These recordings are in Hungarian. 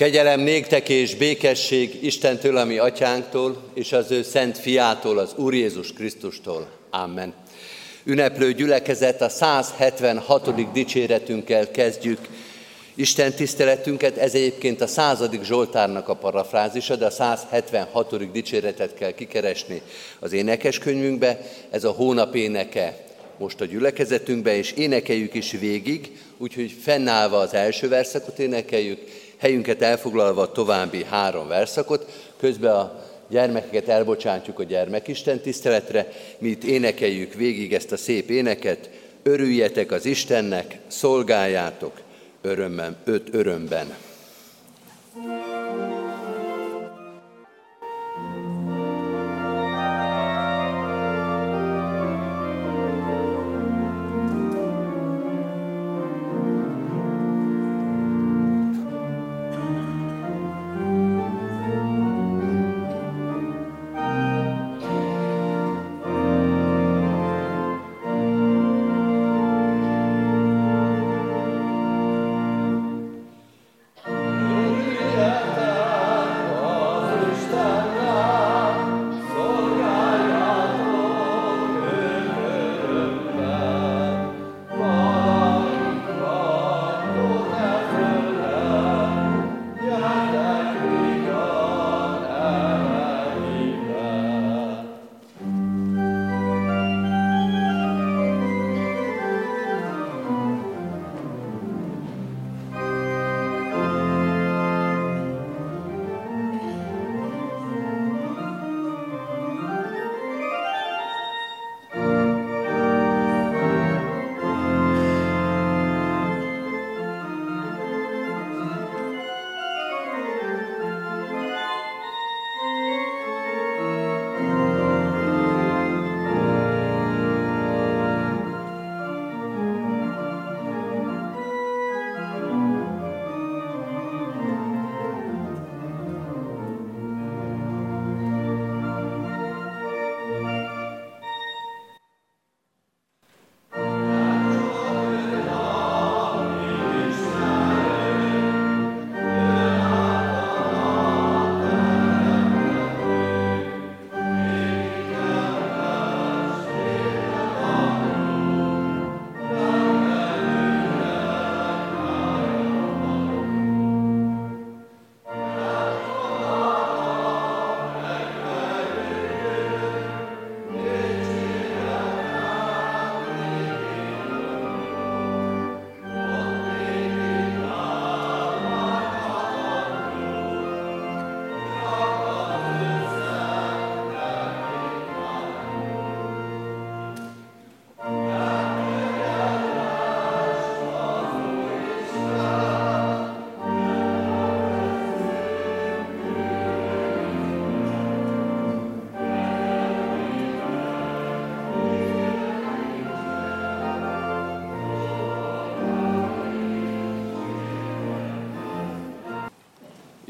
Kegyelem néktek és békesség Istentől, ami atyánktól, és az ő szent fiától, az Úr Jézus Krisztustól. Amen. Ünneplő gyülekezet a 176. dicséretünkkel kezdjük Isten tiszteletünket, ez egyébként a századik Zsoltárnak a parafrázisa, de a 176. dicséretet kell kikeresni az énekeskönyvünkbe, ez a hónap éneke most a gyülekezetünkbe, és énekeljük is végig, úgyhogy fennállva az első verszakot énekeljük, helyünket elfoglalva a további három verszakot, közben a gyermekeket elbocsátjuk a gyermekisten tiszteletre, mi itt énekeljük végig ezt a szép éneket, örüljetek az Istennek, szolgáljátok örömben, öt örömben.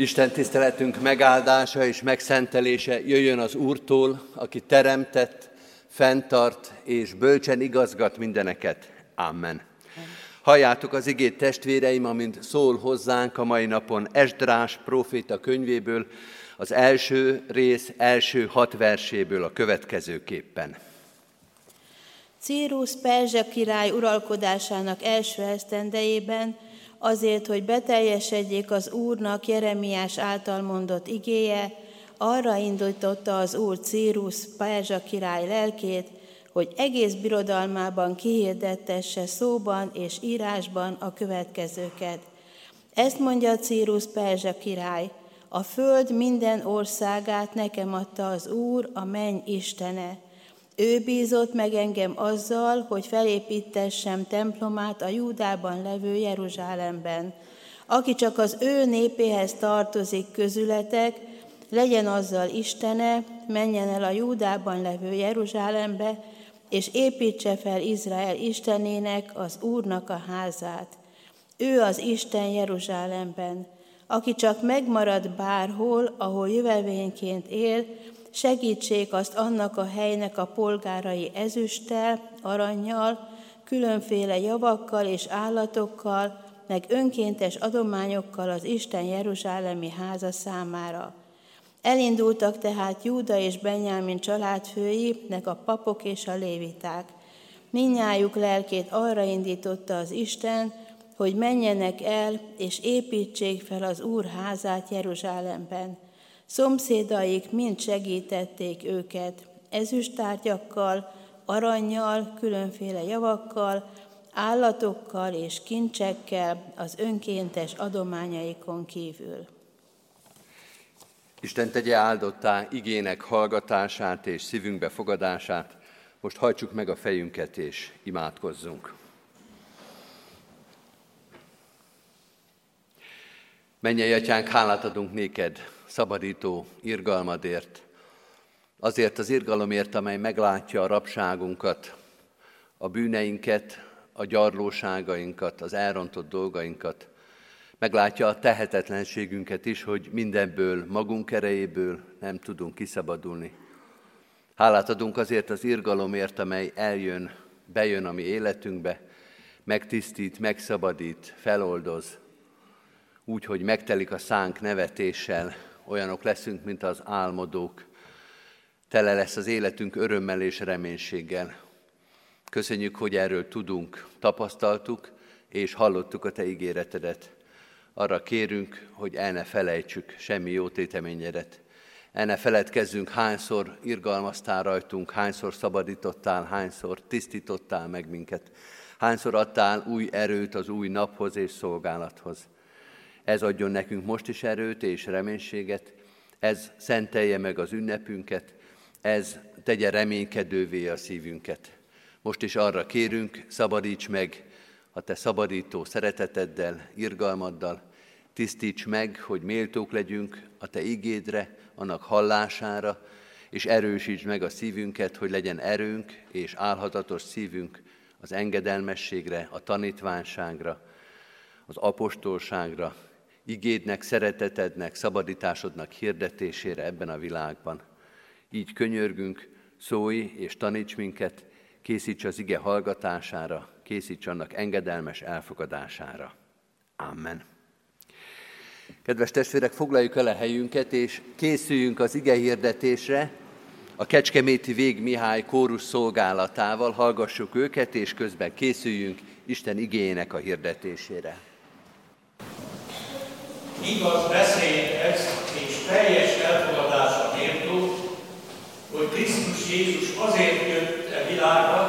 Isten tiszteletünk megáldása és megszentelése jöjjön az Úrtól, aki teremtett, fenntart és bölcsen igazgat mindeneket. Amen. Halljátok az igét testvéreim, amint szól hozzánk a mai napon Esdrás proféta könyvéből, az első rész első hat verséből a következőképpen. Círus Perzsa király uralkodásának első esztendejében azért, hogy beteljesedjék az Úrnak Jeremiás által mondott igéje, arra indította az Úr Círus, Perzsa király lelkét, hogy egész birodalmában kihirdettesse szóban és írásban a következőket. Ezt mondja Círus Perzsa király, a föld minden országát nekem adta az Úr, a menny Istene. Ő bízott meg engem azzal, hogy felépítessem templomát a Júdában levő Jeruzsálemben. Aki csak az ő népéhez tartozik közületek, legyen azzal Istene, menjen el a Júdában levő Jeruzsálembe, és építse fel Izrael Istenének, az Úrnak a házát. Ő az Isten Jeruzsálemben, aki csak megmarad bárhol, ahol jövevényként él, segítsék azt annak a helynek a polgárai ezüsttel, aranyjal, különféle javakkal és állatokkal, meg önkéntes adományokkal az Isten Jeruzsálemi háza számára. Elindultak tehát Júda és Benyámin családfői, nek a papok és a léviták. Minnyájuk lelkét arra indította az Isten, hogy menjenek el és építsék fel az Úr házát Jeruzsálemben. Szomszédaik mind segítették őket, ezüstárgyakkal, aranyjal, különféle javakkal, állatokkal és kincsekkel az önkéntes adományaikon kívül. Isten tegye áldottá igének hallgatását és szívünkbe fogadását. Most hajtsuk meg a fejünket és imádkozzunk. Mennyei atyánk, hálát adunk néked, szabadító irgalmadért, azért az irgalomért, amely meglátja a rabságunkat, a bűneinket, a gyarlóságainkat, az elrontott dolgainkat, meglátja a tehetetlenségünket is, hogy mindenből, magunk erejéből nem tudunk kiszabadulni. Hálát adunk azért az irgalomért, amely eljön, bejön a mi életünkbe, megtisztít, megszabadít, feloldoz, úgy, hogy megtelik a szánk nevetéssel, olyanok leszünk, mint az álmodók. Tele lesz az életünk örömmel és reménységgel. Köszönjük, hogy erről tudunk, tapasztaltuk, és hallottuk a Te ígéretedet. Arra kérünk, hogy el ne felejtsük semmi jó téteményedet. El ne feledkezzünk, hányszor irgalmaztál rajtunk, hányszor szabadítottál, hányszor tisztítottál meg minket, hányszor adtál új erőt az új naphoz és szolgálathoz. Ez adjon nekünk most is erőt és reménységet, ez szentelje meg az ünnepünket, ez tegye reménykedővé a szívünket. Most is arra kérünk, szabadíts meg a te szabadító szereteteddel, irgalmaddal, tisztíts meg, hogy méltók legyünk a te igédre, annak hallására, és erősíts meg a szívünket, hogy legyen erőnk és álhatatos szívünk az engedelmességre, a tanítványságra, az apostolságra, igédnek, szeretetednek, szabadításodnak hirdetésére ebben a világban. Így könyörgünk, szólj és taníts minket, készíts az ige hallgatására, készíts annak engedelmes elfogadására. Amen. Kedves testvérek, foglaljuk el a helyünket, és készüljünk az ige hirdetésre, a Kecskeméti Vég Mihály kórus szolgálatával, hallgassuk őket, és közben készüljünk Isten igényének a hirdetésére. Igaz beszéd ez, és teljes elfogadásra méltó, hogy Krisztus Jézus azért jött e világra,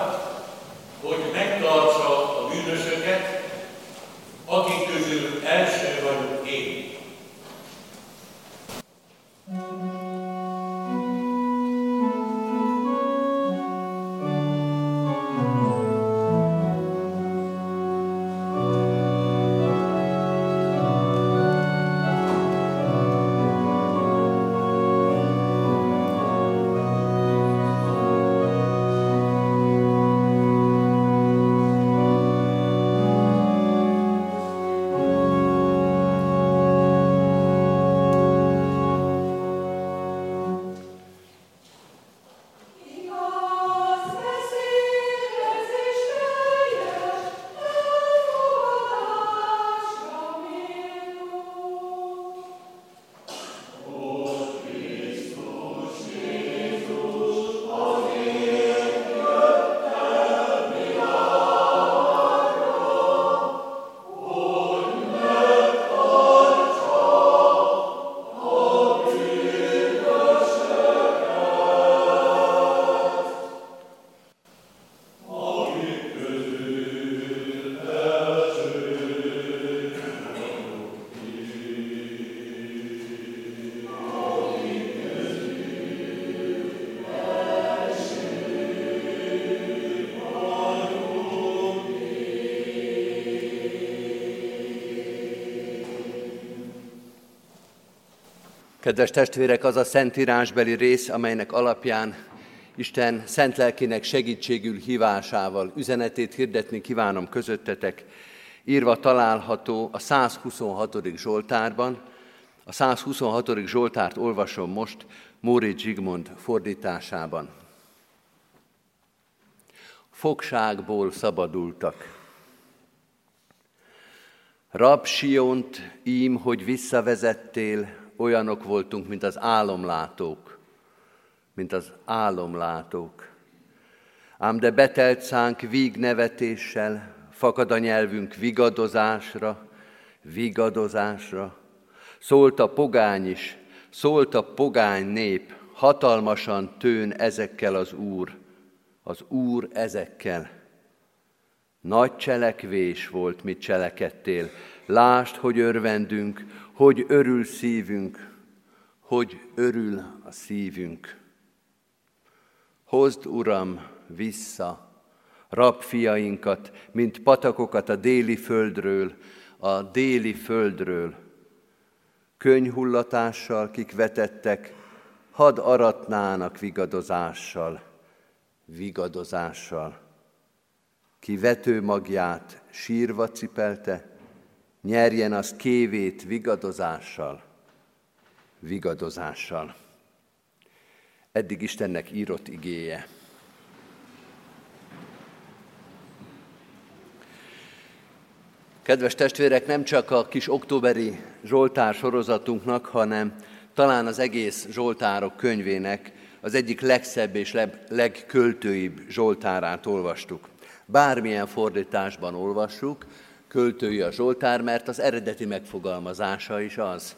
Kedves testvérek, az a szentírásbeli rész, amelynek alapján Isten szent lelkének segítségül hívásával üzenetét hirdetni kívánom közöttetek, írva található a 126. Zsoltárban. A 126. Zsoltárt olvasom most Móri Zsigmond fordításában. Fogságból szabadultak. Rab Siont, ím, hogy visszavezettél, olyanok voltunk, mint az álomlátók, mint az álomlátók. Ám de betelt szánk víg nevetéssel, fakad a nyelvünk vigadozásra, vigadozásra. Szólt a pogány is, szólt a pogány nép, hatalmasan tőn ezekkel az Úr, az Úr ezekkel. Nagy cselekvés volt, mit cselekedtél. Lásd, hogy örvendünk, hogy örül szívünk, hogy örül a szívünk. Hozd, Uram, vissza rabfiainkat, mint patakokat a déli földről, a déli földről. Könyhullatással, kik vetettek, had aratnának vigadozással, vigadozással. Ki vető magját sírva cipelte, nyerjen az kévét vigadozással, vigadozással. Eddig Istennek írott igéje. Kedves testvérek, nem csak a kis októberi Zsoltár sorozatunknak, hanem talán az egész Zsoltárok könyvének az egyik legszebb és legköltőibb Zsoltárát olvastuk. Bármilyen fordításban olvassuk, költői a Zsoltár, mert az eredeti megfogalmazása is az.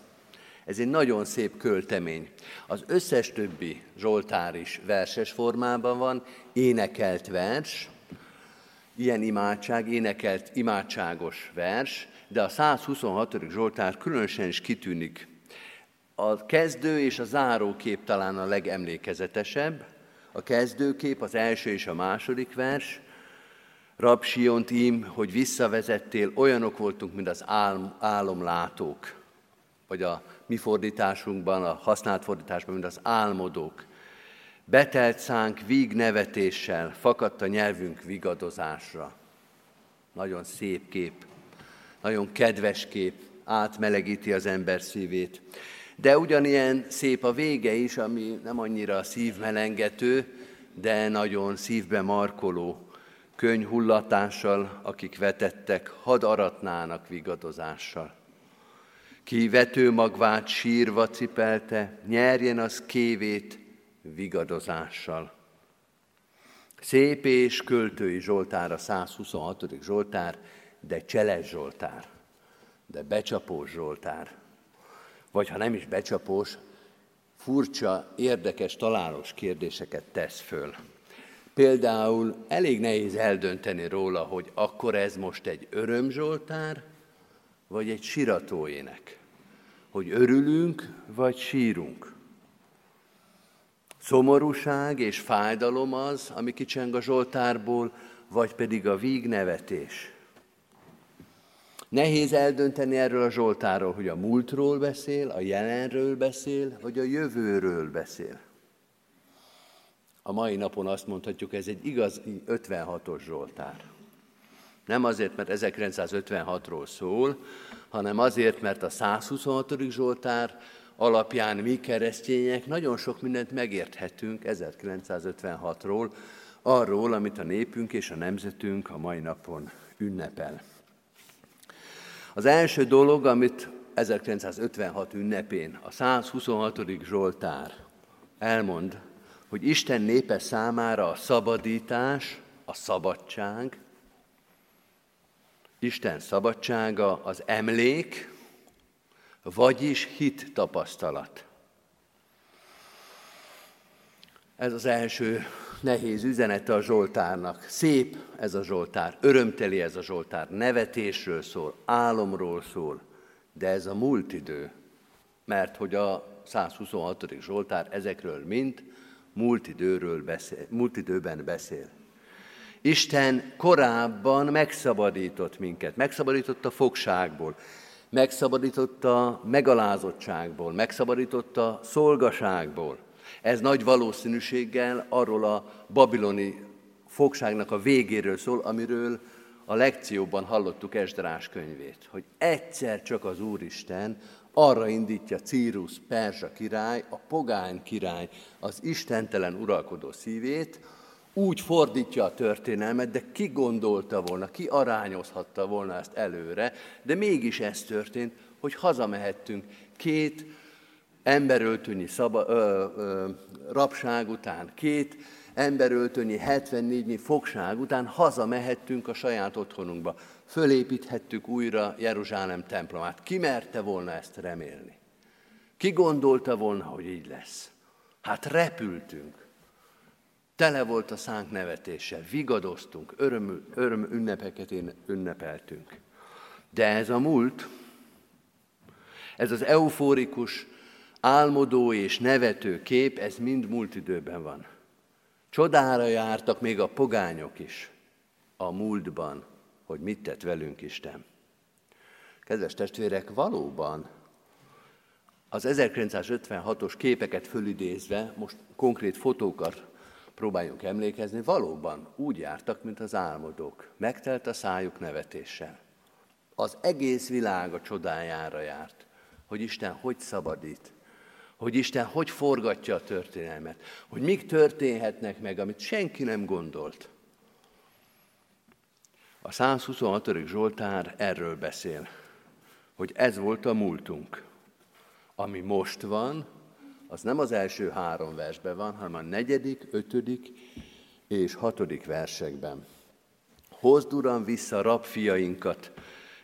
Ez egy nagyon szép költemény. Az összes többi Zsoltár is verses formában van, énekelt vers, ilyen imádság, énekelt imádságos vers, de a 126. Zsoltár különösen is kitűnik. A kezdő és a zárókép talán a legemlékezetesebb. A kezdőkép az első és a második vers, Rab Siont ím, hogy visszavezettél, olyanok voltunk, mint az álom, álomlátók, vagy a mi fordításunkban, a használt fordításban, mint az álmodók. Betelt szánk víg nevetéssel, fakadt a nyelvünk vigadozásra. Nagyon szép kép, nagyon kedves kép, átmelegíti az ember szívét. De ugyanilyen szép a vége is, ami nem annyira szívmelengető, de nagyon szívbe markoló könyhullatással, akik vetettek, had aratnának vigadozással. Ki vetőmagvát sírva cipelte, nyerjen az kévét vigadozással. Szép és költői Zsoltár a 126. Zsoltár, de cseles Zsoltár, de becsapós Zsoltár. Vagy ha nem is becsapós, furcsa, érdekes, találós kérdéseket tesz föl. Például elég nehéz eldönteni róla, hogy akkor ez most egy örömzsoltár, vagy egy siratóének. Hogy örülünk, vagy sírunk. Szomorúság és fájdalom az, ami kicseng a Zsoltárból, vagy pedig a vígnevetés. Nehéz eldönteni erről a Zsoltárról, hogy a múltról beszél, a jelenről beszél, vagy a jövőről beszél. A mai napon azt mondhatjuk, ez egy igazi 56-os Zsoltár. Nem azért, mert 1956-ról szól, hanem azért, mert a 126. Zsoltár alapján mi keresztények nagyon sok mindent megérthetünk 1956-ról, arról, amit a népünk és a nemzetünk a mai napon ünnepel. Az első dolog, amit 1956 ünnepén a 126. Zsoltár elmond, hogy Isten népe számára a szabadítás, a szabadság, Isten szabadsága az emlék, vagyis hit tapasztalat. Ez az első nehéz üzenete a Zsoltárnak. Szép ez a Zsoltár, örömteli ez a Zsoltár, nevetésről szól, álomról szól, de ez a múlt idő, mert hogy a 126. Zsoltár ezekről mind múlt, időről beszél, múlt időben beszél. Isten korábban megszabadított minket, megszabadított a fogságból, megszabadított a megalázottságból, megszabadított a szolgaságból. Ez nagy valószínűséggel arról a babiloni fogságnak a végéről szól, amiről a lekcióban hallottuk Esdrás könyvét, hogy egyszer csak az Úristen arra indítja Círus Perzsa király, a pogány király, az istentelen uralkodó szívét, úgy fordítja a történelmet, de ki gondolta volna, ki arányozhatta volna ezt előre, de mégis ez történt, hogy hazamehettünk két emberöltönyi szaba, ö, ö, rabság után, két emberöltönyi 74 fogság után hazamehettünk a saját otthonunkba. Fölépíthettük újra Jeruzsálem templomát. Ki merte volna ezt remélni? Ki gondolta volna, hogy így lesz? Hát repültünk. Tele volt a szánk nevetéssel, vigadoztunk, öröm, öröm ünnepeket ünnepeltünk. De ez a múlt, ez az eufórikus, álmodó és nevető kép, ez mind múlt időben van. Csodára jártak még a pogányok is a múltban, hogy mit tett velünk Isten. Kedves testvérek, valóban az 1956-os képeket fölidézve, most konkrét fotókat próbáljunk emlékezni, valóban úgy jártak, mint az álmodók. Megtelt a szájuk nevetéssel. Az egész világ a csodájára járt, hogy Isten hogy szabadít, hogy Isten hogy forgatja a történelmet, hogy mik történhetnek meg, amit senki nem gondolt. A 126. Zsoltár erről beszél, hogy ez volt a múltunk. Ami most van, az nem az első három versben van, hanem a negyedik, ötödik és hatodik versekben. Hozd, Uram, vissza rabfiainkat,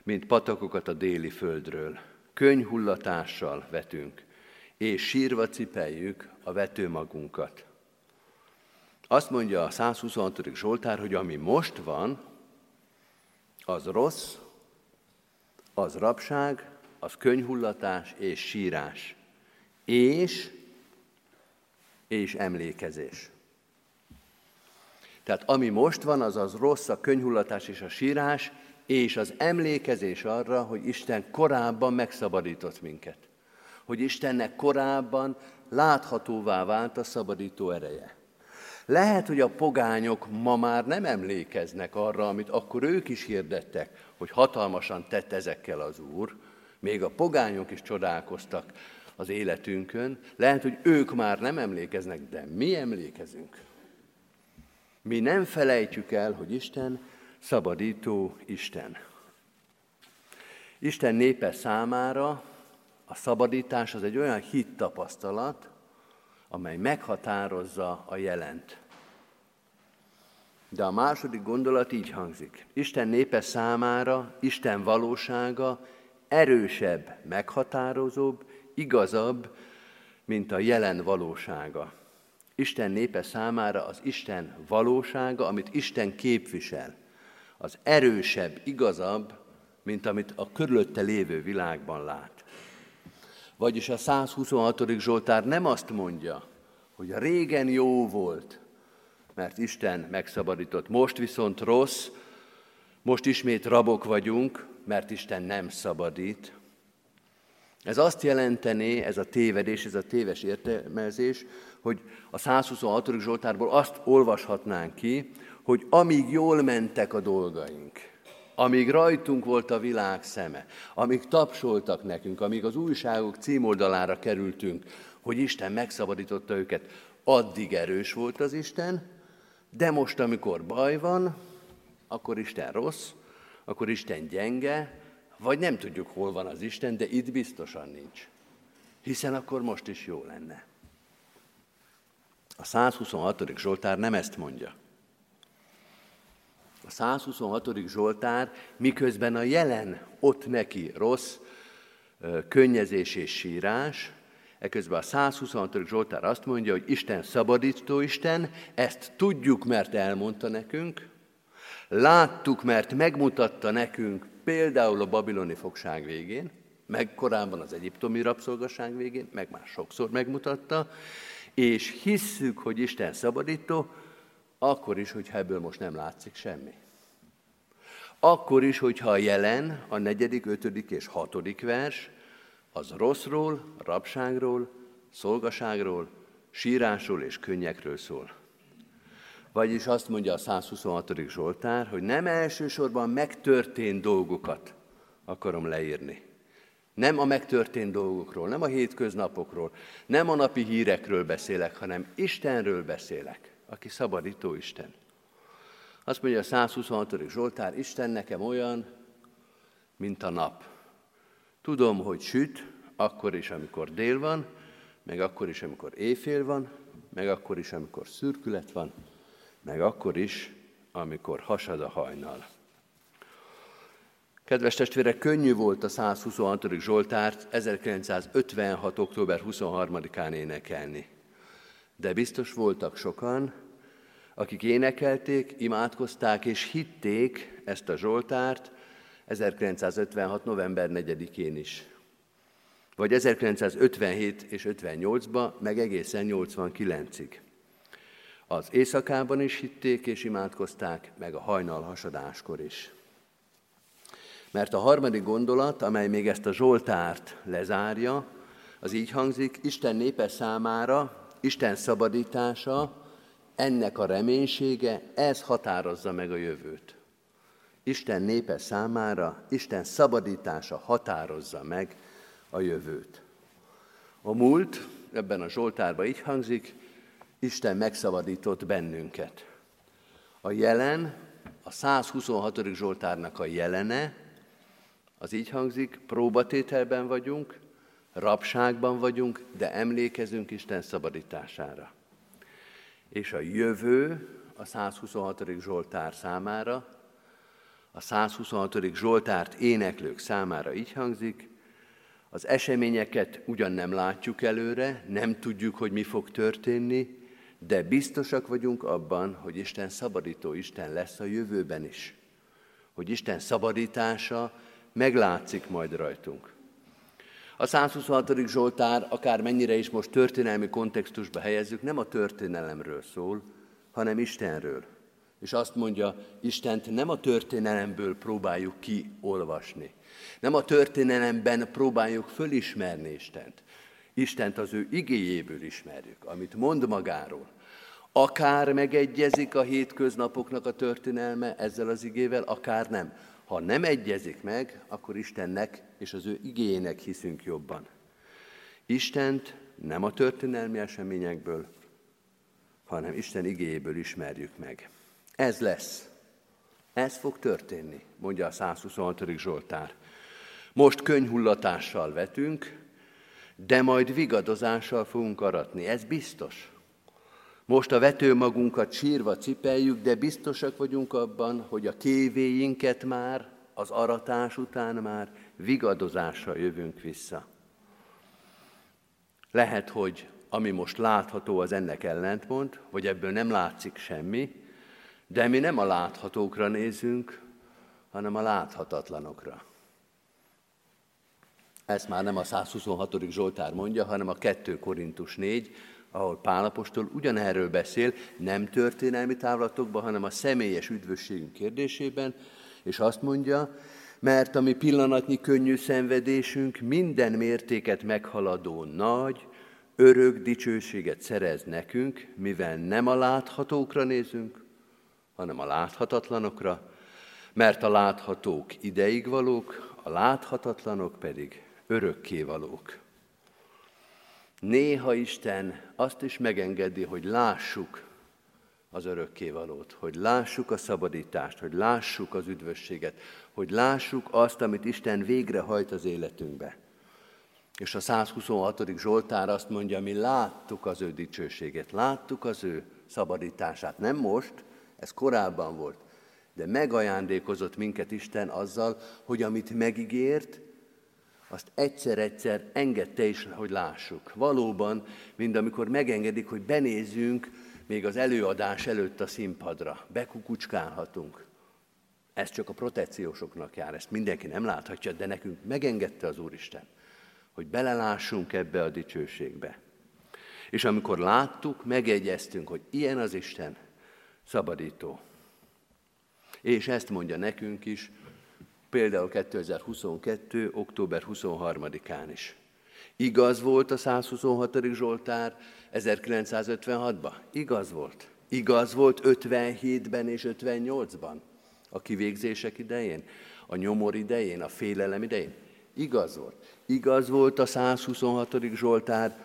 mint patakokat a déli földről. Könyhullatással vetünk, és sírva cipeljük a vetőmagunkat. Azt mondja a 126. Zsoltár, hogy ami most van, az rossz, az rabság, az könyhullatás és sírás. És és emlékezés. Tehát ami most van, az az rossz, a könyhullatás és a sírás, és az emlékezés arra, hogy Isten korábban megszabadított minket. Hogy Istennek korábban láthatóvá vált a szabadító ereje. Lehet, hogy a pogányok ma már nem emlékeznek arra, amit akkor ők is hirdettek, hogy hatalmasan tett ezekkel az Úr, még a pogányok is csodálkoztak az életünkön. Lehet, hogy ők már nem emlékeznek, de mi emlékezünk. Mi nem felejtjük el, hogy Isten szabadító Isten. Isten népe számára a szabadítás az egy olyan hittapasztalat, amely meghatározza a jelent. De a második gondolat így hangzik. Isten népe számára Isten valósága erősebb, meghatározóbb, igazabb, mint a jelen valósága. Isten népe számára az Isten valósága, amit Isten képvisel, az erősebb, igazabb, mint amit a körülötte lévő világban lát. Vagyis a 126. Zsoltár nem azt mondja, hogy régen jó volt, mert Isten megszabadított, most viszont rossz, most ismét rabok vagyunk, mert Isten nem szabadít, ez azt jelentené, ez a tévedés, ez a téves értelmezés, hogy a 126. Zsoltárból azt olvashatnánk ki, hogy amíg jól mentek a dolgaink, amíg rajtunk volt a világ szeme, amíg tapsoltak nekünk, amíg az újságok címoldalára kerültünk, hogy Isten megszabadította őket, addig erős volt az Isten, de most, amikor baj van, akkor Isten rossz, akkor Isten gyenge, vagy nem tudjuk, hol van az Isten, de itt biztosan nincs. Hiszen akkor most is jó lenne. A 126. Zsoltár nem ezt mondja. A 126. Zsoltár, miközben a jelen ott neki rossz, könnyezés és sírás, eközben a 126. Zsoltár azt mondja, hogy Isten szabadító Isten, ezt tudjuk, mert elmondta nekünk, láttuk, mert megmutatta nekünk például a babiloni fogság végén, meg korábban az egyiptomi rabszolgaság végén, meg már sokszor megmutatta, és hisszük, hogy Isten szabadító, akkor is, hogyha ebből most nem látszik semmi. Akkor is, hogyha a jelen, a negyedik, ötödik és hatodik vers, az rosszról, rabságról, szolgaságról, sírásról és könnyekről szól. Vagyis azt mondja a 126. Zsoltár, hogy nem elsősorban megtörtént dolgokat akarom leírni. Nem a megtörtént dolgokról, nem a hétköznapokról, nem a napi hírekről beszélek, hanem Istenről beszélek. Aki szabadító Isten. Azt mondja a 126. Zsoltár, Isten nekem olyan, mint a nap. Tudom, hogy süt, akkor is, amikor dél van, meg akkor is, amikor éjfél van, meg akkor is, amikor szürkület van, meg akkor is, amikor hasad a hajnal. Kedves testvérek, könnyű volt a 126. Zsoltárt 1956. október 23-án énekelni. De biztos voltak sokan, akik énekelték, imádkozták és hitték ezt a Zsoltárt 1956. november 4-én is. Vagy 1957 és 58-ba, meg egészen 89-ig. Az éjszakában is hitték és imádkozták, meg a hajnal hasadáskor is. Mert a harmadik gondolat, amely még ezt a Zsoltárt lezárja, az így hangzik, Isten népe számára, Isten szabadítása, ennek a reménysége, ez határozza meg a jövőt. Isten népe számára, Isten szabadítása határozza meg a jövőt. A múlt, ebben a Zsoltárban így hangzik, Isten megszabadított bennünket. A jelen, a 126. Zsoltárnak a jelene, az így hangzik, próbatételben vagyunk, rabságban vagyunk, de emlékezünk Isten szabadítására. És a jövő a 126. Zsoltár számára, a 126. Zsoltárt éneklők számára így hangzik, az eseményeket ugyan nem látjuk előre, nem tudjuk, hogy mi fog történni, de biztosak vagyunk abban, hogy Isten szabadító Isten lesz a jövőben is. Hogy Isten szabadítása meglátszik majd rajtunk. A 126. Zsoltár, akár mennyire is most történelmi kontextusba helyezzük, nem a történelemről szól, hanem Istenről. És azt mondja, Istent nem a történelemből próbáljuk kiolvasni. Nem a történelemben próbáljuk fölismerni Istent. Istent az ő igéjéből ismerjük, amit mond magáról. Akár megegyezik a hétköznapoknak a történelme ezzel az igével, akár nem. Ha nem egyezik meg, akkor Istennek és az ő igényének hiszünk jobban. Istent nem a történelmi eseményekből, hanem Isten igéjéből ismerjük meg. Ez lesz. Ez fog történni, mondja a 126. Zsoltár. Most könyhullatással vetünk, de majd vigadozással fogunk aratni. Ez biztos. Most a vetőmagunkat sírva cipeljük, de biztosak vagyunk abban, hogy a kévéinket már, az aratás után már vigadozással jövünk vissza. Lehet, hogy ami most látható, az ennek ellentmond, vagy ebből nem látszik semmi, de mi nem a láthatókra nézünk, hanem a láthatatlanokra. Ezt már nem a 126. Zsoltár mondja, hanem a 2 Korintus 4, ahol Pálapostól ugyanerről beszél, nem történelmi távlatokban, hanem a személyes üdvösségünk kérdésében, és azt mondja, mert a mi pillanatnyi könnyű szenvedésünk minden mértéket meghaladó nagy, örök dicsőséget szerez nekünk, mivel nem a láthatókra nézünk, hanem a láthatatlanokra, mert a láthatók ideig valók, a láthatatlanok pedig örökkévalók. Néha Isten azt is megengedi, hogy lássuk az örökkévalót, hogy lássuk a szabadítást, hogy lássuk az üdvösséget, hogy lássuk azt, amit Isten végrehajt az életünkbe. És a 126. Zsoltár azt mondja, mi láttuk az ő dicsőséget, láttuk az ő szabadítását. Nem most, ez korábban volt, de megajándékozott minket Isten azzal, hogy amit megígért, azt egyszer-egyszer engedte is, hogy lássuk. Valóban, mint amikor megengedik, hogy benézzünk még az előadás előtt a színpadra, bekukucskálhatunk. Ez csak a protekciósoknak jár, ezt mindenki nem láthatja, de nekünk megengedte az Úristen, hogy belelássunk ebbe a dicsőségbe. És amikor láttuk, megegyeztünk, hogy ilyen az Isten, szabadító. És ezt mondja nekünk is, például 2022. október 23-án is. Igaz volt a 126. Zsoltár 1956-ban? Igaz volt. Igaz volt 57-ben és 58-ban, a kivégzések idején, a nyomor idején, a félelem idején. Igaz volt. Igaz volt a 126. Zsoltár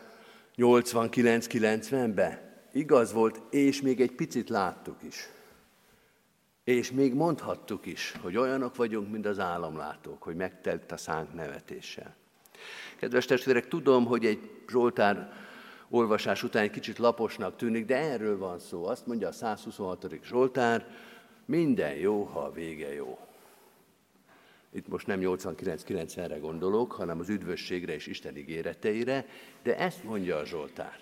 89-90-ben? igaz volt, és még egy picit láttuk is. És még mondhattuk is, hogy olyanok vagyunk, mint az álomlátók, hogy megtelt a szánk nevetéssel. Kedves testvérek, tudom, hogy egy Zsoltár olvasás után egy kicsit laposnak tűnik, de erről van szó. Azt mondja a 126. Zsoltár, minden jó, ha a vége jó. Itt most nem 89-90-re gondolok, hanem az üdvösségre és Isten ígéreteire, de ezt mondja a Zsoltár,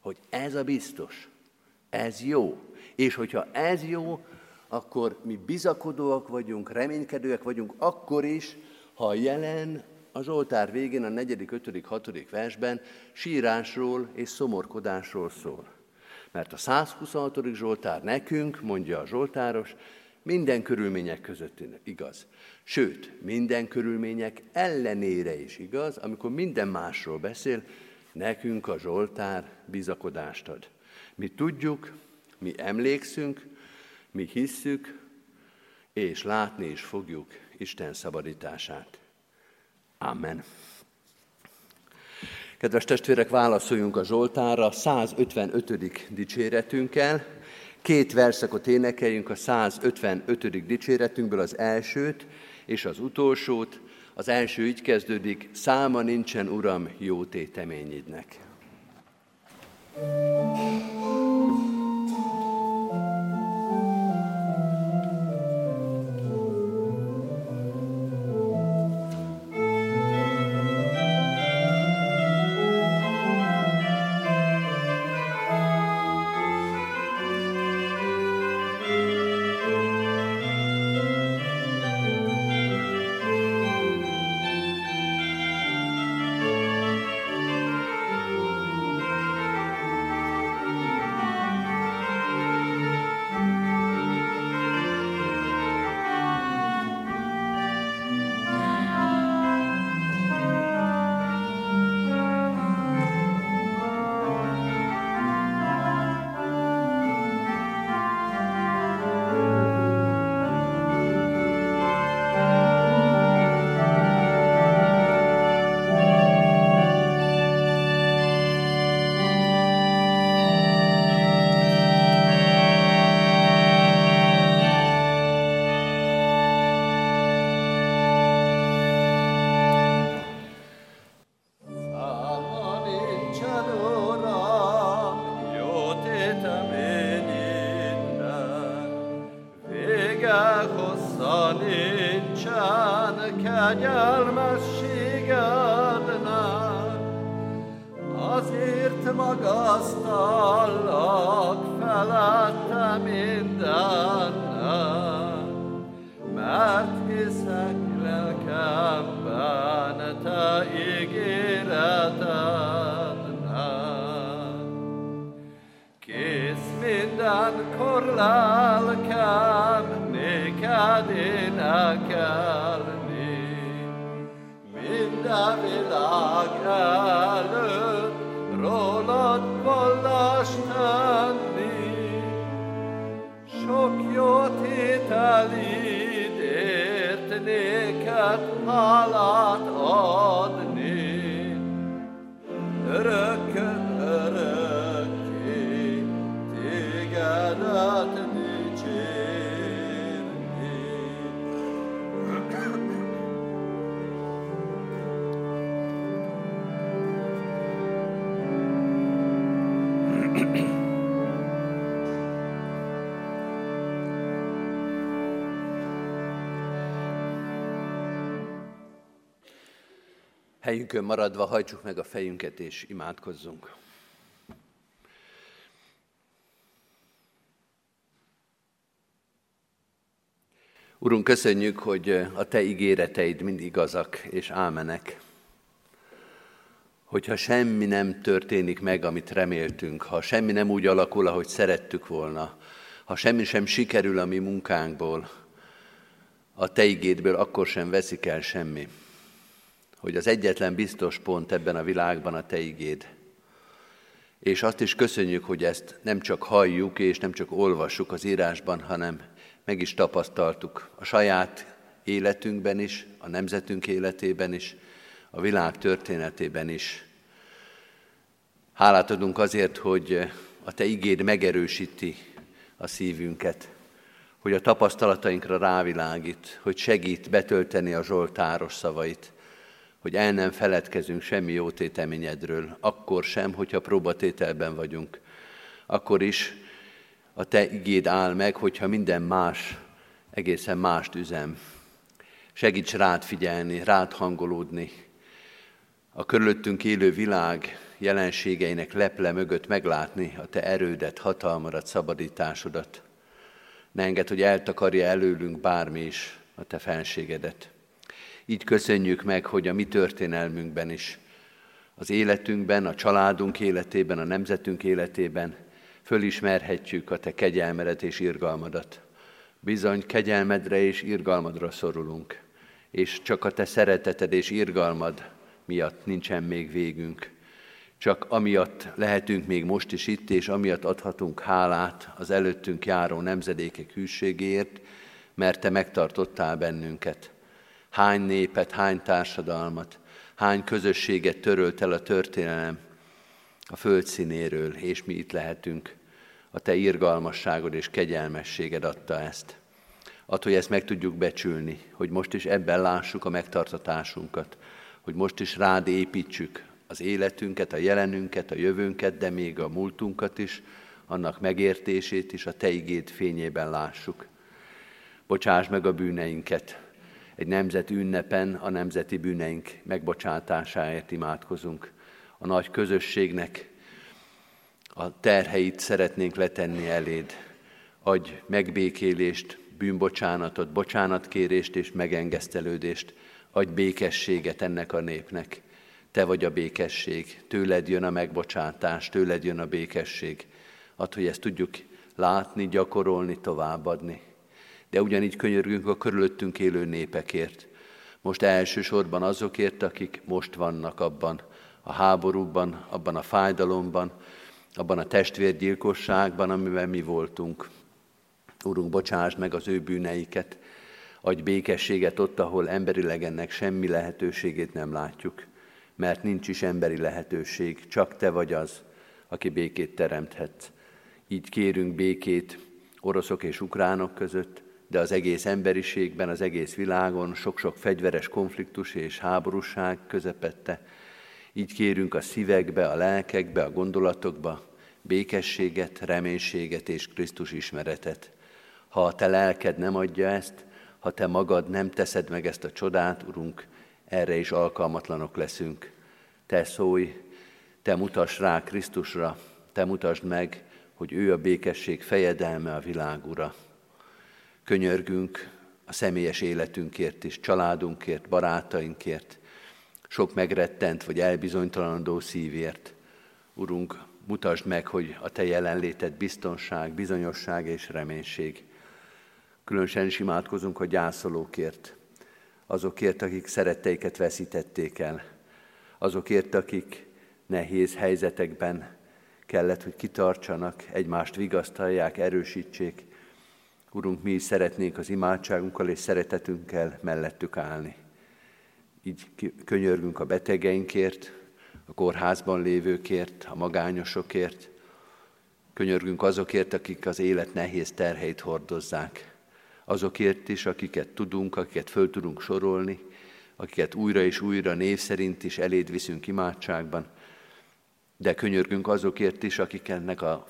hogy ez a biztos, ez jó. És hogyha ez jó, akkor mi bizakodóak vagyunk, reménykedőek vagyunk, akkor is, ha jelen a Zsoltár végén, a negyedik, ötödik, hatodik versben sírásról és szomorkodásról szól. Mert a 126. Zsoltár nekünk, mondja a Zsoltáros, minden körülmények között igaz. Sőt, minden körülmények ellenére is igaz, amikor minden másról beszél, nekünk a Zsoltár bizakodást ad. Mi tudjuk, mi emlékszünk, mi hisszük, és látni is fogjuk Isten szabadítását. Amen. Kedves testvérek, válaszoljunk a Zsoltára 155. dicséretünkkel. Két verszakot énekeljünk a 155. dicséretünkből az elsőt és az utolsót. Az első így kezdődik, száma nincsen, Uram, jó téteményidnek. thank you Helyünkön maradva hajtsuk meg a fejünket és imádkozzunk. Urunk, köszönjük, hogy a Te ígéreteid mind igazak és ámenek. Hogyha semmi nem történik meg, amit reméltünk, ha semmi nem úgy alakul, ahogy szerettük volna, ha semmi sem sikerül a mi munkánkból, a Te igédből akkor sem veszik el semmi hogy az egyetlen biztos pont ebben a világban a Te igéd. És azt is köszönjük, hogy ezt nem csak halljuk és nem csak olvassuk az írásban, hanem meg is tapasztaltuk a saját életünkben is, a nemzetünk életében is, a világ történetében is. Hálát adunk azért, hogy a Te igéd megerősíti a szívünket, hogy a tapasztalatainkra rávilágít, hogy segít betölteni a Zsoltáros szavait, hogy el nem feledkezünk semmi jó téteményedről, akkor sem, hogyha próbatételben vagyunk. Akkor is a Te igéd áll meg, hogyha minden más egészen mást üzem. Segíts rád figyelni, rád hangolódni. A körülöttünk élő világ jelenségeinek leple mögött meglátni a Te erődet, hatalmadat, szabadításodat. Ne enged, hogy eltakarja előlünk bármi is a Te fenségedet. Így köszönjük meg, hogy a mi történelmünkben is, az életünkben, a családunk életében, a nemzetünk életében fölismerhetjük a Te kegyelmedet és irgalmadat. Bizony kegyelmedre és irgalmadra szorulunk, és csak a Te szereteted és irgalmad miatt nincsen még végünk. Csak amiatt lehetünk még most is itt, és amiatt adhatunk hálát az előttünk járó nemzedékek hűségéért, mert Te megtartottál bennünket. Hány népet, hány társadalmat, hány közösséget törölt el a történelem a földszínéről, és mi itt lehetünk. A Te irgalmasságod és kegyelmességed adta ezt. Attól, hogy ezt meg tudjuk becsülni, hogy most is ebben lássuk a megtartatásunkat, hogy most is rád építsük az életünket, a jelenünket, a jövőnket, de még a múltunkat is, annak megértését is a Te igét fényében lássuk. Bocsáss meg a bűneinket. Egy nemzeti ünnepen a nemzeti bűneink megbocsátásáért imádkozunk. A nagy közösségnek a terheit szeretnénk letenni eléd. Adj megbékélést, bűnbocsánatot, bocsánatkérést és megengesztelődést. Adj békességet ennek a népnek. Te vagy a békesség, tőled jön a megbocsátás, tőled jön a békesség. Add, hogy ezt tudjuk látni, gyakorolni, továbbadni. De ugyanígy könyörgünk a körülöttünk élő népekért. Most elsősorban azokért, akik most vannak abban a háborúban, abban a fájdalomban, abban a testvérgyilkosságban, amiben mi voltunk. Urunk, bocsásd meg az ő bűneiket, adj békességet ott, ahol emberileg ennek semmi lehetőségét nem látjuk mert nincs is emberi lehetőség, csak Te vagy az, aki békét teremthet. Így kérünk békét oroszok és ukránok között, de az egész emberiségben, az egész világon sok-sok fegyveres konfliktus és háborúság közepette. Így kérünk a szívekbe, a lelkekbe, a gondolatokba békességet, reménységet és Krisztus ismeretet. Ha a te lelked nem adja ezt, ha te magad nem teszed meg ezt a csodát, Urunk, erre is alkalmatlanok leszünk. Te szólj, te mutass rá Krisztusra, te mutasd meg, hogy ő a békesség fejedelme a világ ura. Könyörgünk a személyes életünkért is, családunkért, barátainkért, sok megrettent vagy elbizonytalanodó szívért. Urunk, mutasd meg, hogy a Te jelenléted biztonság, bizonyosság és reménység. Különösen is imádkozunk a gyászolókért, azokért, akik szeretteiket veszítették el, azokért, akik nehéz helyzetekben kellett, hogy kitartsanak, egymást vigasztalják, erősítsék. Urunk, mi is szeretnénk az imádságunkkal és szeretetünkkel mellettük állni. Így könyörgünk a betegeinkért, a kórházban lévőkért, a magányosokért, könyörgünk azokért, akik az élet nehéz terheit hordozzák, azokért is, akiket tudunk, akiket föl tudunk sorolni, akiket újra és újra név szerint is eléd viszünk imádságban, de könyörgünk azokért is, akik ennek a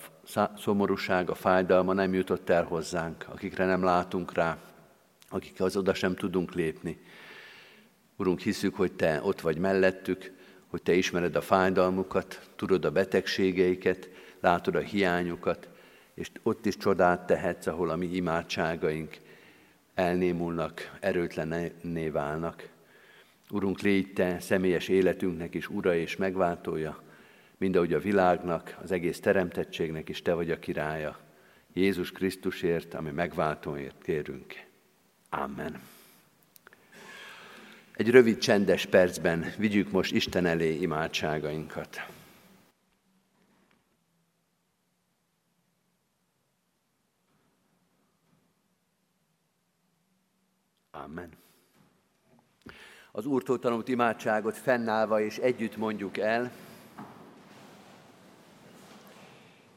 szomorúság, a fájdalma nem jutott el hozzánk, akikre nem látunk rá, akik az oda sem tudunk lépni. Urunk, hiszük, hogy Te ott vagy mellettük, hogy Te ismered a fájdalmukat, tudod a betegségeiket, látod a hiányukat, és ott is csodát tehetsz, ahol a mi imádságaink elnémulnak, erőtlenné válnak. Urunk, légy Te személyes életünknek is ura és megváltója, mind ahogy a világnak, az egész teremtettségnek is Te vagy a királya. Jézus Krisztusért, ami megváltóért kérünk. Amen. Egy rövid csendes percben vigyük most Isten elé imádságainkat. Amen. Az Úrtól tanult imádságot fennállva és együtt mondjuk el.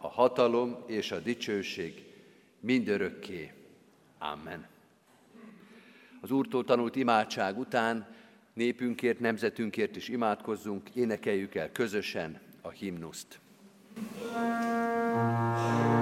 a hatalom és a dicsőség mindörökké. Amen. Az Úrtól tanult imádság után népünkért, nemzetünkért is imádkozzunk, énekeljük el közösen a himnuszt. Thank.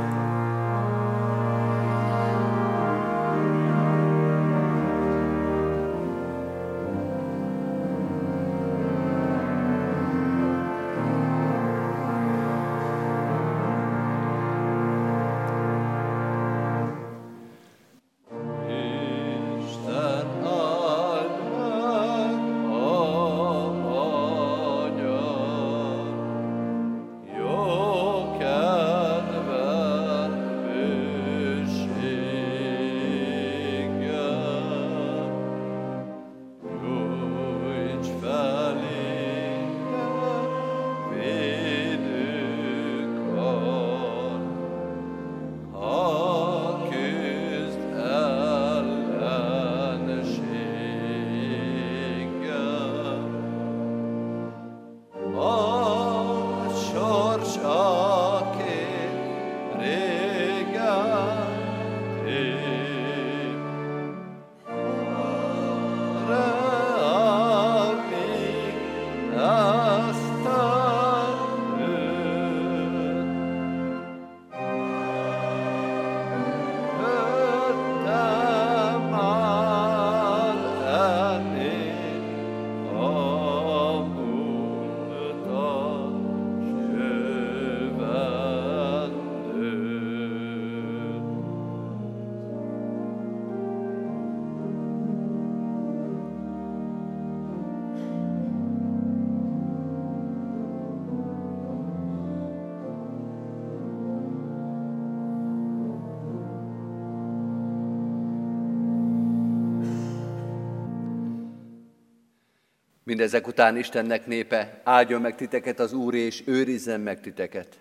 Mindezek után Istennek népe, áldjon meg titeket az Úr, és őrizzen meg titeket.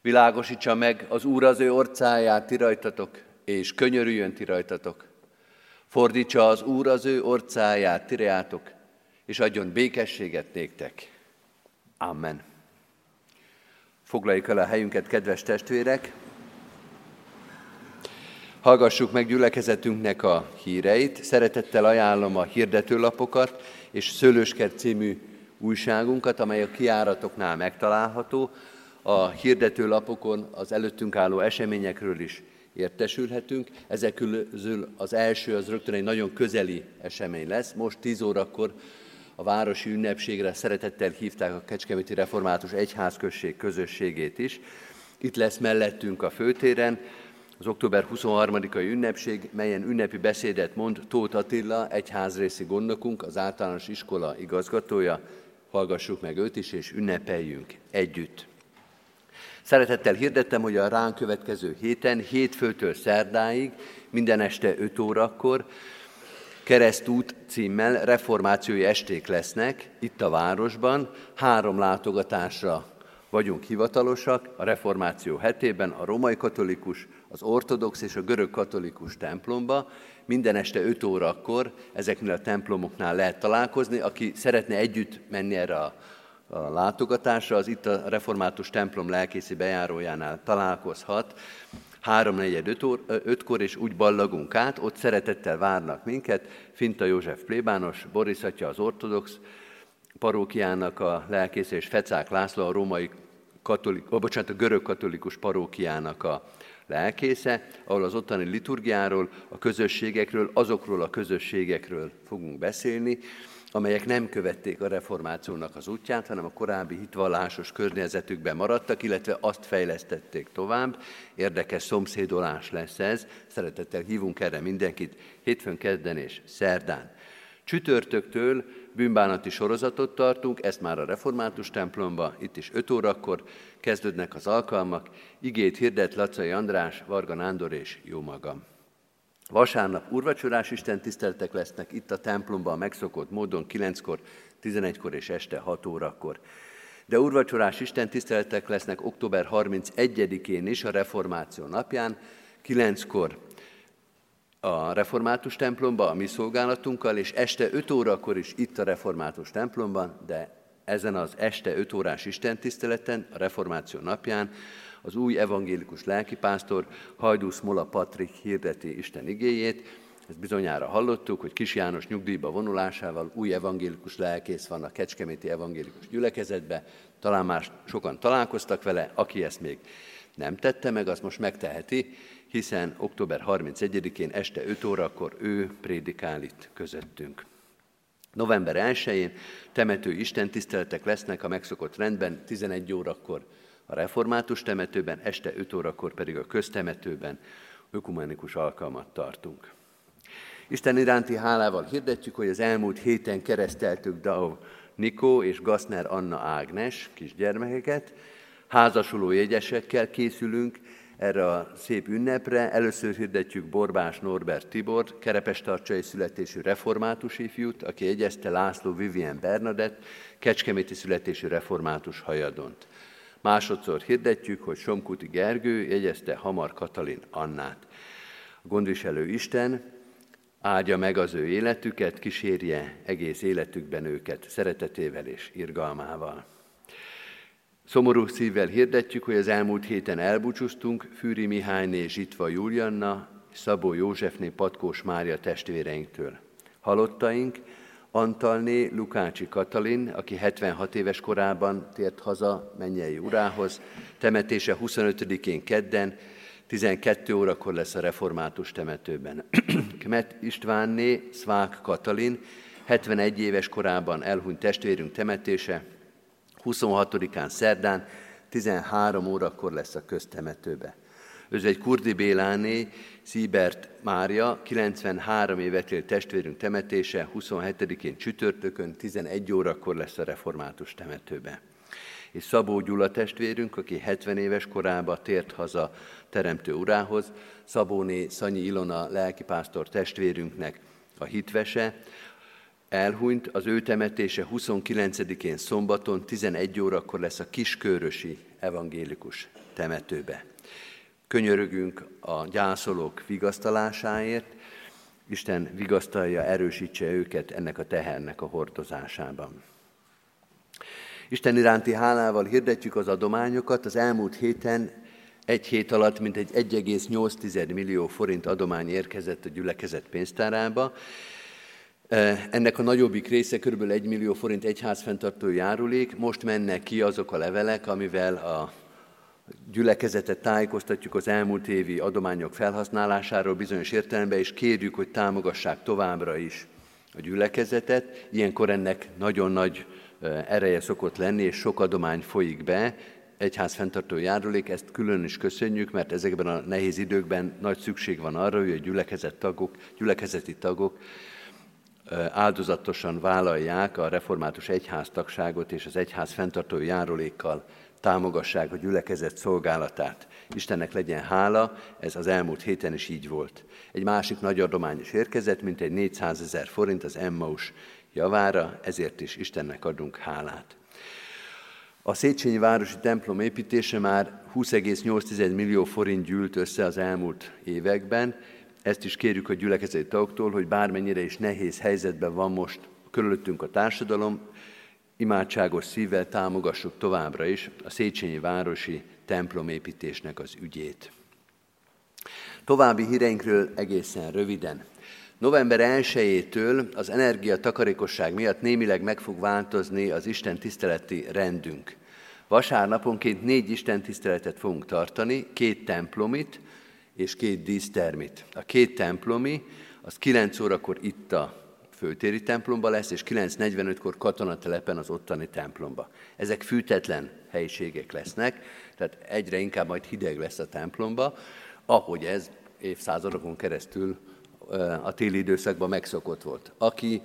Világosítsa meg az Úr az ő orcáját ti rajtatok, és könyörüljön ti rajtatok. Fordítsa az Úr az ő orcáját ti és adjon békességet néktek. Amen. Foglaljuk el a helyünket, kedves testvérek! Hallgassuk meg gyülekezetünknek a híreit. Szeretettel ajánlom a hirdetőlapokat, és Szőlőskert című újságunkat, amely a kiáratoknál megtalálható. A hirdetőlapokon az előttünk álló eseményekről is értesülhetünk. Ezek közül az első az rögtön egy nagyon közeli esemény lesz. Most 10 órakor a városi ünnepségre szeretettel hívták a Kecskeméti Református Egyházközség közösségét is. Itt lesz mellettünk a főtéren, az október 23-ai ünnepség, melyen ünnepi beszédet mond Tóth Attila, egyházrészi gondnokunk, az általános iskola igazgatója. Hallgassuk meg őt is, és ünnepeljünk együtt. Szeretettel hirdettem, hogy a ránk következő héten, hétfőtől szerdáig, minden este 5 órakor keresztút címmel reformációi esték lesznek itt a városban. Három látogatásra vagyunk hivatalosak a reformáció hetében, a romai katolikus, az ortodox és a görög katolikus templomba. Minden este 5 órakor ezeknél a templomoknál lehet találkozni. Aki szeretne együtt menni erre a, a látogatásra, az itt a református templom lelkészi bejárójánál találkozhat. 3-4-5 kor, és úgy ballagunk át, ott szeretettel várnak minket, Finta József plébános, Boris atya az ortodox parókiának a lelkész, és Fecák László a római katolik, oh, bocsánat, a görög katolikus parókiának a lelkésze, ahol az ottani liturgiáról, a közösségekről, azokról a közösségekről fogunk beszélni, amelyek nem követték a reformációnak az útját, hanem a korábbi hitvallásos környezetükben maradtak, illetve azt fejlesztették tovább. Érdekes szomszédolás lesz ez. Szeretettel hívunk erre mindenkit hétfőn, kedden és szerdán. Csütörtöktől bűnbánati sorozatot tartunk, ezt már a református templomba, itt is 5 órakor kezdődnek az alkalmak, igét hirdet Lacai András, Varga Nándor és jó magam. Vasárnap urvacsorás Isten tiszteltek lesznek itt a templomban a megszokott módon 9-kor, 11-kor és este 6 órakor. De urvacsorás Isten tiszteltek lesznek október 31-én is a reformáció napján, 9-kor a református templomba a mi szolgálatunkkal, és este 5 órakor is itt a református templomban, de ezen az este 5 órás istentiszteleten, a reformáció napján az új evangélikus lelkipásztor Hajdúsz Mola Patrik hirdeti Isten igéjét. Ezt bizonyára hallottuk, hogy Kis János nyugdíjba vonulásával új evangélikus lelkész van a Kecskeméti evangélikus gyülekezetbe. Talán már sokan találkoztak vele, aki ezt még nem tette meg, azt most megteheti, hiszen október 31-én este 5 órakor ő prédikál itt közöttünk. November 1-én temető istentiszteletek lesznek a megszokott rendben, 11 órakor a református temetőben, este 5 órakor pedig a köztemetőben ökumenikus alkalmat tartunk. Isten iránti hálával hirdetjük, hogy az elmúlt héten kereszteltük Dau Nikó és Gassner Anna Ágnes kisgyermekeket, házasuló jegyesekkel készülünk erre a szép ünnepre. Először hirdetjük Borbás Norbert Tibor, kerepestarcsai születésű református ifjút, aki jegyezte László Vivien Bernadett, kecskeméti születésű református hajadont. Másodszor hirdetjük, hogy Somkuti Gergő jegyezte Hamar Katalin Annát. A gondviselő Isten áldja meg az ő életüket, kísérje egész életükben őket szeretetével és irgalmával. Szomorú szívvel hirdetjük, hogy az elmúlt héten elbúcsúztunk Fűri Mihályné Zsitva Julianna, Szabó Józsefné Patkós Mária testvéreinktől. Halottaink Antalné Lukácsi Katalin, aki 76 éves korában tért haza mennyei urához, temetése 25-én kedden, 12 órakor lesz a református temetőben. Kmet Istvánné Szvák Katalin, 71 éves korában elhunyt testvérünk temetése, 26-án szerdán, 13 órakor lesz a köztemetőbe. Ez egy Kurdi Béláné, Szíbert Mária, 93 évet élt testvérünk temetése, 27-én csütörtökön, 11 órakor lesz a református temetőbe. És Szabó Gyula testvérünk, aki 70 éves korába tért haza Teremtő urához, Szabóné Szanyi Ilona lelkipásztor testvérünknek a hitvese, elhunyt, az ő temetése 29-én szombaton 11 órakor lesz a Kiskörösi evangélikus temetőbe. Könyörögünk a gyászolók vigasztalásáért, Isten vigasztalja, erősítse őket ennek a tehernek a hordozásában. Isten iránti hálával hirdetjük az adományokat. Az elmúlt héten egy hét alatt mintegy 1,8 millió forint adomány érkezett a gyülekezet pénztárába. Ennek a nagyobbik része kb. 1 millió forint egyházfenntartó járulék. Most mennek ki azok a levelek, amivel a gyülekezetet tájékoztatjuk az elmúlt évi adományok felhasználásáról bizonyos értelemben, és kérjük, hogy támogassák továbbra is a gyülekezetet. Ilyenkor ennek nagyon nagy ereje szokott lenni, és sok adomány folyik be, egyház fenntartó járulék, ezt külön is köszönjük, mert ezekben a nehéz időkben nagy szükség van arra, hogy a gyülekezet tagok, gyülekezeti tagok áldozatosan vállalják a református egyház tagságot és az egyház fenntartó járulékkal támogassák a gyülekezet szolgálatát. Istennek legyen hála, ez az elmúlt héten is így volt. Egy másik nagy adomány is érkezett, mint egy 400 ezer forint az Emmaus javára, ezért is Istennek adunk hálát. A Széchenyi Városi templom építése már 20,8 millió forint gyűlt össze az elmúlt években. Ezt is kérjük a gyülekezeti tagoktól, hogy bármennyire is nehéz helyzetben van most körülöttünk a társadalom, imádságos szívvel támogassuk továbbra is a Széchenyi Városi templomépítésnek az ügyét. További híreinkről egészen röviden. November 1-től az energiatakarékosság miatt némileg meg fog változni az Isten tiszteleti rendünk. Vasárnaponként négy Isten tiszteletet fogunk tartani, két templomit és két dísztermit. A két templomi az 9 órakor itt a főtéri templomba lesz, és 9.45-kor katonatelepen az ottani templomba. Ezek fűtetlen helyiségek lesznek, tehát egyre inkább majd hideg lesz a templomba, ahogy ez évszázadokon keresztül a téli időszakban megszokott volt. Aki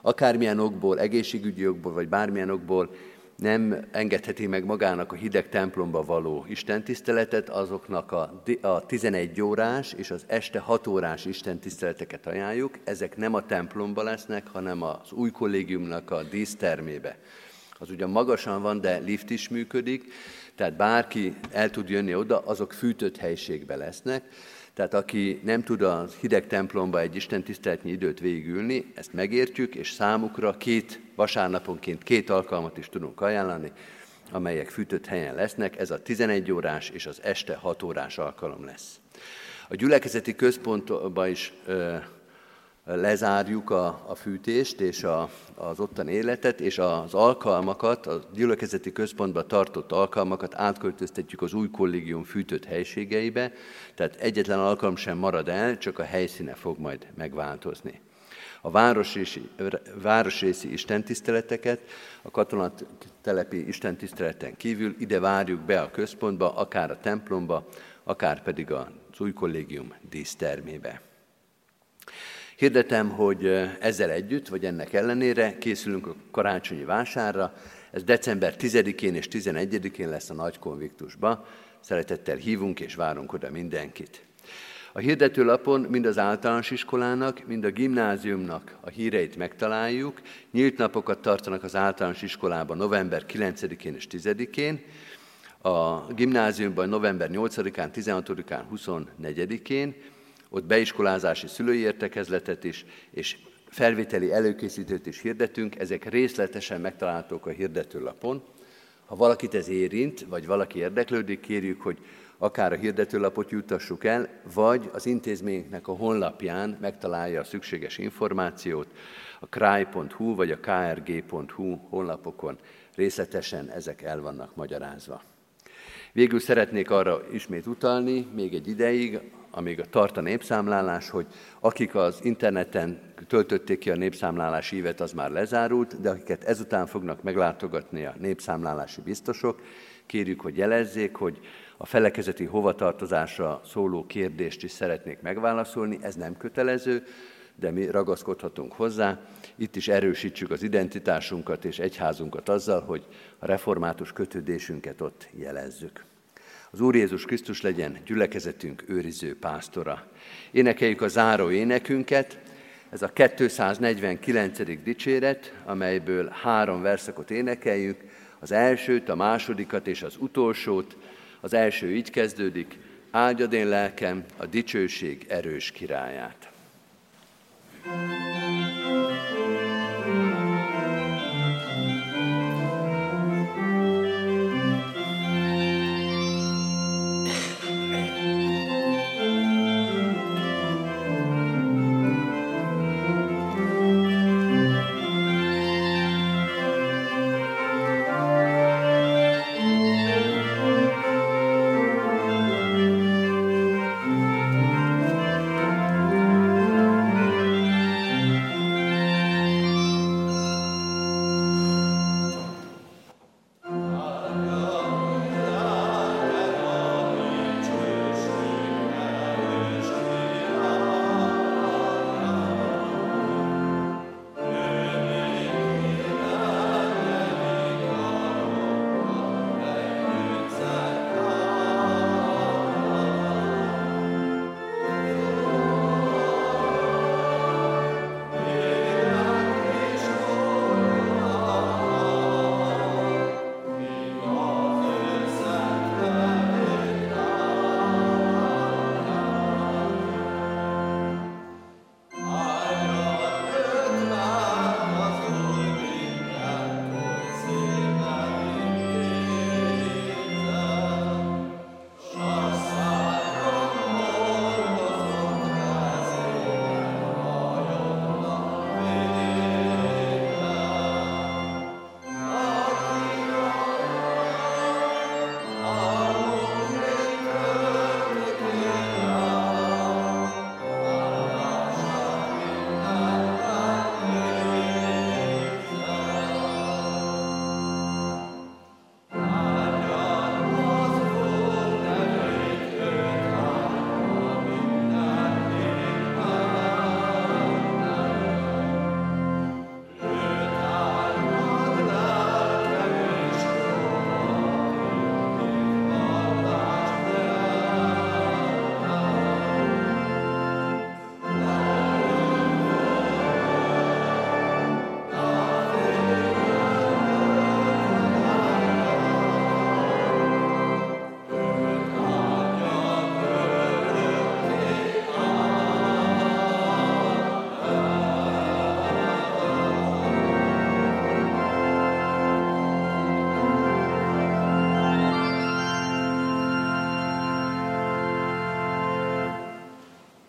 akármilyen okból, egészségügyi okból, vagy bármilyen okból nem engedheti meg magának a hideg templomba való istentiszteletet, azoknak a, a 11 órás és az este 6 órás istentiszteleteket ajánljuk. Ezek nem a templomba lesznek, hanem az új kollégiumnak a dísztermébe. Az ugyan magasan van, de lift is működik, tehát bárki el tud jönni oda, azok fűtött helyiségbe lesznek. Tehát aki nem tud a hideg templomba egy Isten tiszteletnyi időt végülni, ezt megértjük, és számukra két vasárnaponként két alkalmat is tudunk ajánlani, amelyek fűtött helyen lesznek. Ez a 11 órás és az este 6 órás alkalom lesz. A gyülekezeti központban is lezárjuk a, a fűtést és a, az ottan életet, és az alkalmakat, a gyülekezeti központban tartott alkalmakat átköltöztetjük az új kollégium fűtött helységeibe, tehát egyetlen alkalom sem marad el, csak a helyszíne fog majd megváltozni. A városrészi, városrészi istentiszteleteket, a katonatelepi istentiszteleten kívül ide várjuk be a központba, akár a templomba, akár pedig az új kollégium dísztermébe. Hirdetem, hogy ezzel együtt, vagy ennek ellenére készülünk a karácsonyi vásárra. Ez december 10-én és 11-én lesz a Nagy Konviktusba. Szeretettel hívunk és várunk oda mindenkit. A hirdetőlapon mind az általános iskolának, mind a gimnáziumnak a híreit megtaláljuk. Nyílt napokat tartanak az általános iskolában november 9-én és 10-én, a gimnáziumban november 8-án, 16-án, 24-én, ott beiskolázási szülői értekezletet is, és felvételi előkészítőt is hirdetünk, ezek részletesen megtalálhatók a hirdetőlapon. Ha valakit ez érint, vagy valaki érdeklődik, kérjük, hogy akár a hirdetőlapot juttassuk el, vagy az intézménynek a honlapján megtalálja a szükséges információt, a krai.hu vagy a krg.hu honlapokon részletesen ezek el vannak magyarázva. Végül szeretnék arra ismét utalni, még egy ideig, amíg tart a népszámlálás, hogy akik az interneten töltötték ki a népszámlálás évet, az már lezárult, de akiket ezután fognak meglátogatni a népszámlálási biztosok, kérjük, hogy jelezzék, hogy a felekezeti hovatartozásra szóló kérdést is szeretnék megválaszolni, ez nem kötelező, de mi ragaszkodhatunk hozzá. Itt is erősítsük az identitásunkat és egyházunkat azzal, hogy a református kötődésünket ott jelezzük. Az Úr Jézus Krisztus legyen gyülekezetünk őriző pásztora. Énekeljük a záró énekünket, ez a 249. dicséret, amelyből három verszakot énekeljük, az elsőt, a másodikat és az utolsót. Az első így kezdődik, áldjad én lelkem a dicsőség erős királyát. thank you